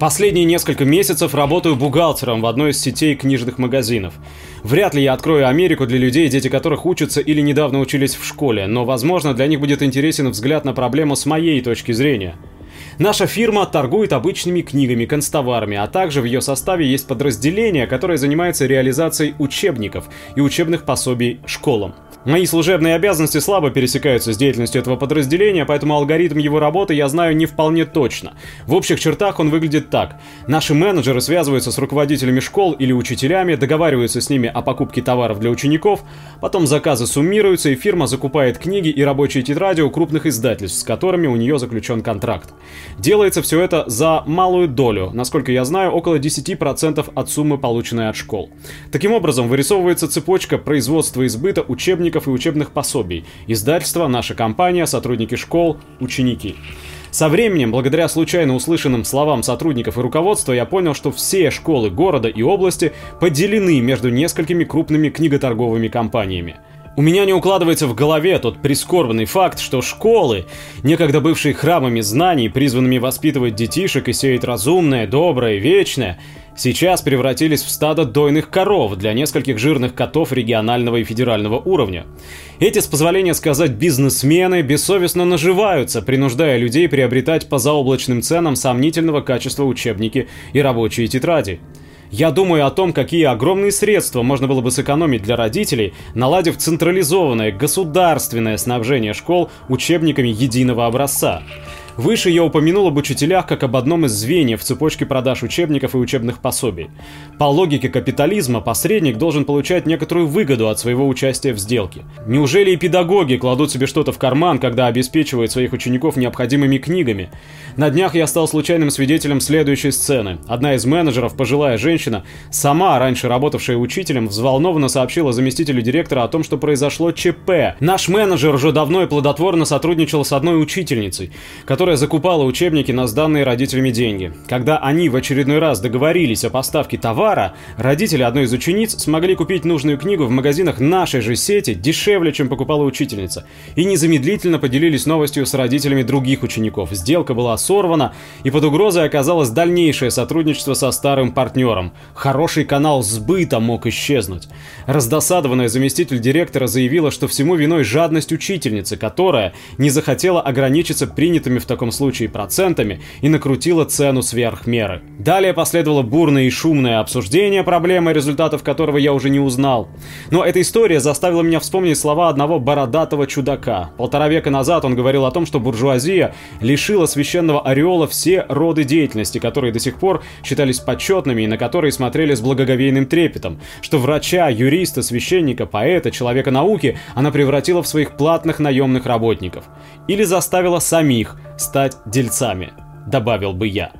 Последние несколько месяцев работаю бухгалтером в одной из сетей книжных магазинов. Вряд ли я открою Америку для людей, дети которых учатся или недавно учились в школе, но, возможно, для них будет интересен взгляд на проблему с моей точки зрения – Наша фирма торгует обычными книгами, констоварами, а также в ее составе есть подразделение, которое занимается реализацией учебников и учебных пособий школам. Мои служебные обязанности слабо пересекаются с деятельностью этого подразделения, поэтому алгоритм его работы я знаю не вполне точно. В общих чертах он выглядит так. Наши менеджеры связываются с руководителями школ или учителями, договариваются с ними о покупке товаров для учеников, потом заказы суммируются и фирма закупает книги и рабочие тетради у крупных издательств, с которыми у нее заключен контракт. Делается все это за малую долю, насколько я знаю, около 10% от суммы, полученной от школ. Таким образом, вырисовывается цепочка производства и сбыта учебников и учебных пособий. Издательство, наша компания, сотрудники школ, ученики. Со временем, благодаря случайно услышанным словам сотрудников и руководства, я понял, что все школы города и области поделены между несколькими крупными книготорговыми компаниями. У меня не укладывается в голове тот прискорбный факт, что школы, некогда бывшие храмами знаний, призванными воспитывать детишек и сеять разумное, доброе, вечное, сейчас превратились в стадо дойных коров для нескольких жирных котов регионального и федерального уровня. Эти, с позволения сказать, бизнесмены бессовестно наживаются, принуждая людей приобретать по заоблачным ценам сомнительного качества учебники и рабочие тетради. Я думаю о том, какие огромные средства можно было бы сэкономить для родителей, наладив централизованное государственное снабжение школ учебниками единого образца. Выше я упомянул об учителях как об одном из звеньев в цепочке продаж учебников и учебных пособий. По логике капитализма, посредник должен получать некоторую выгоду от своего участия в сделке. Неужели и педагоги кладут себе что-то в карман, когда обеспечивают своих учеников необходимыми книгами? На днях я стал случайным свидетелем следующей сцены. Одна из менеджеров, пожилая женщина, сама раньше работавшая учителем, взволнованно сообщила заместителю директора о том, что произошло ЧП. Наш менеджер уже давно и плодотворно сотрудничал с одной учительницей, которая которая закупала учебники на сданные родителями деньги. Когда они в очередной раз договорились о поставке товара, родители одной из учениц смогли купить нужную книгу в магазинах нашей же сети дешевле, чем покупала учительница, и незамедлительно поделились новостью с родителями других учеников. Сделка была сорвана, и под угрозой оказалось дальнейшее сотрудничество со старым партнером. Хороший канал сбыта мог исчезнуть. Раздосадованная заместитель директора заявила, что всему виной жадность учительницы, которая не захотела ограничиться принятыми в таком случае процентами, и накрутила цену сверх меры. Далее последовало бурное и шумное обсуждение проблемы, результатов которого я уже не узнал. Но эта история заставила меня вспомнить слова одного бородатого чудака. Полтора века назад он говорил о том, что буржуазия лишила священного ореола все роды деятельности, которые до сих пор считались почетными и на которые смотрели с благоговейным трепетом, что врача, юриста, священника, поэта, человека науки она превратила в своих платных наемных работников. Или заставила самих стать дельцами, добавил бы я.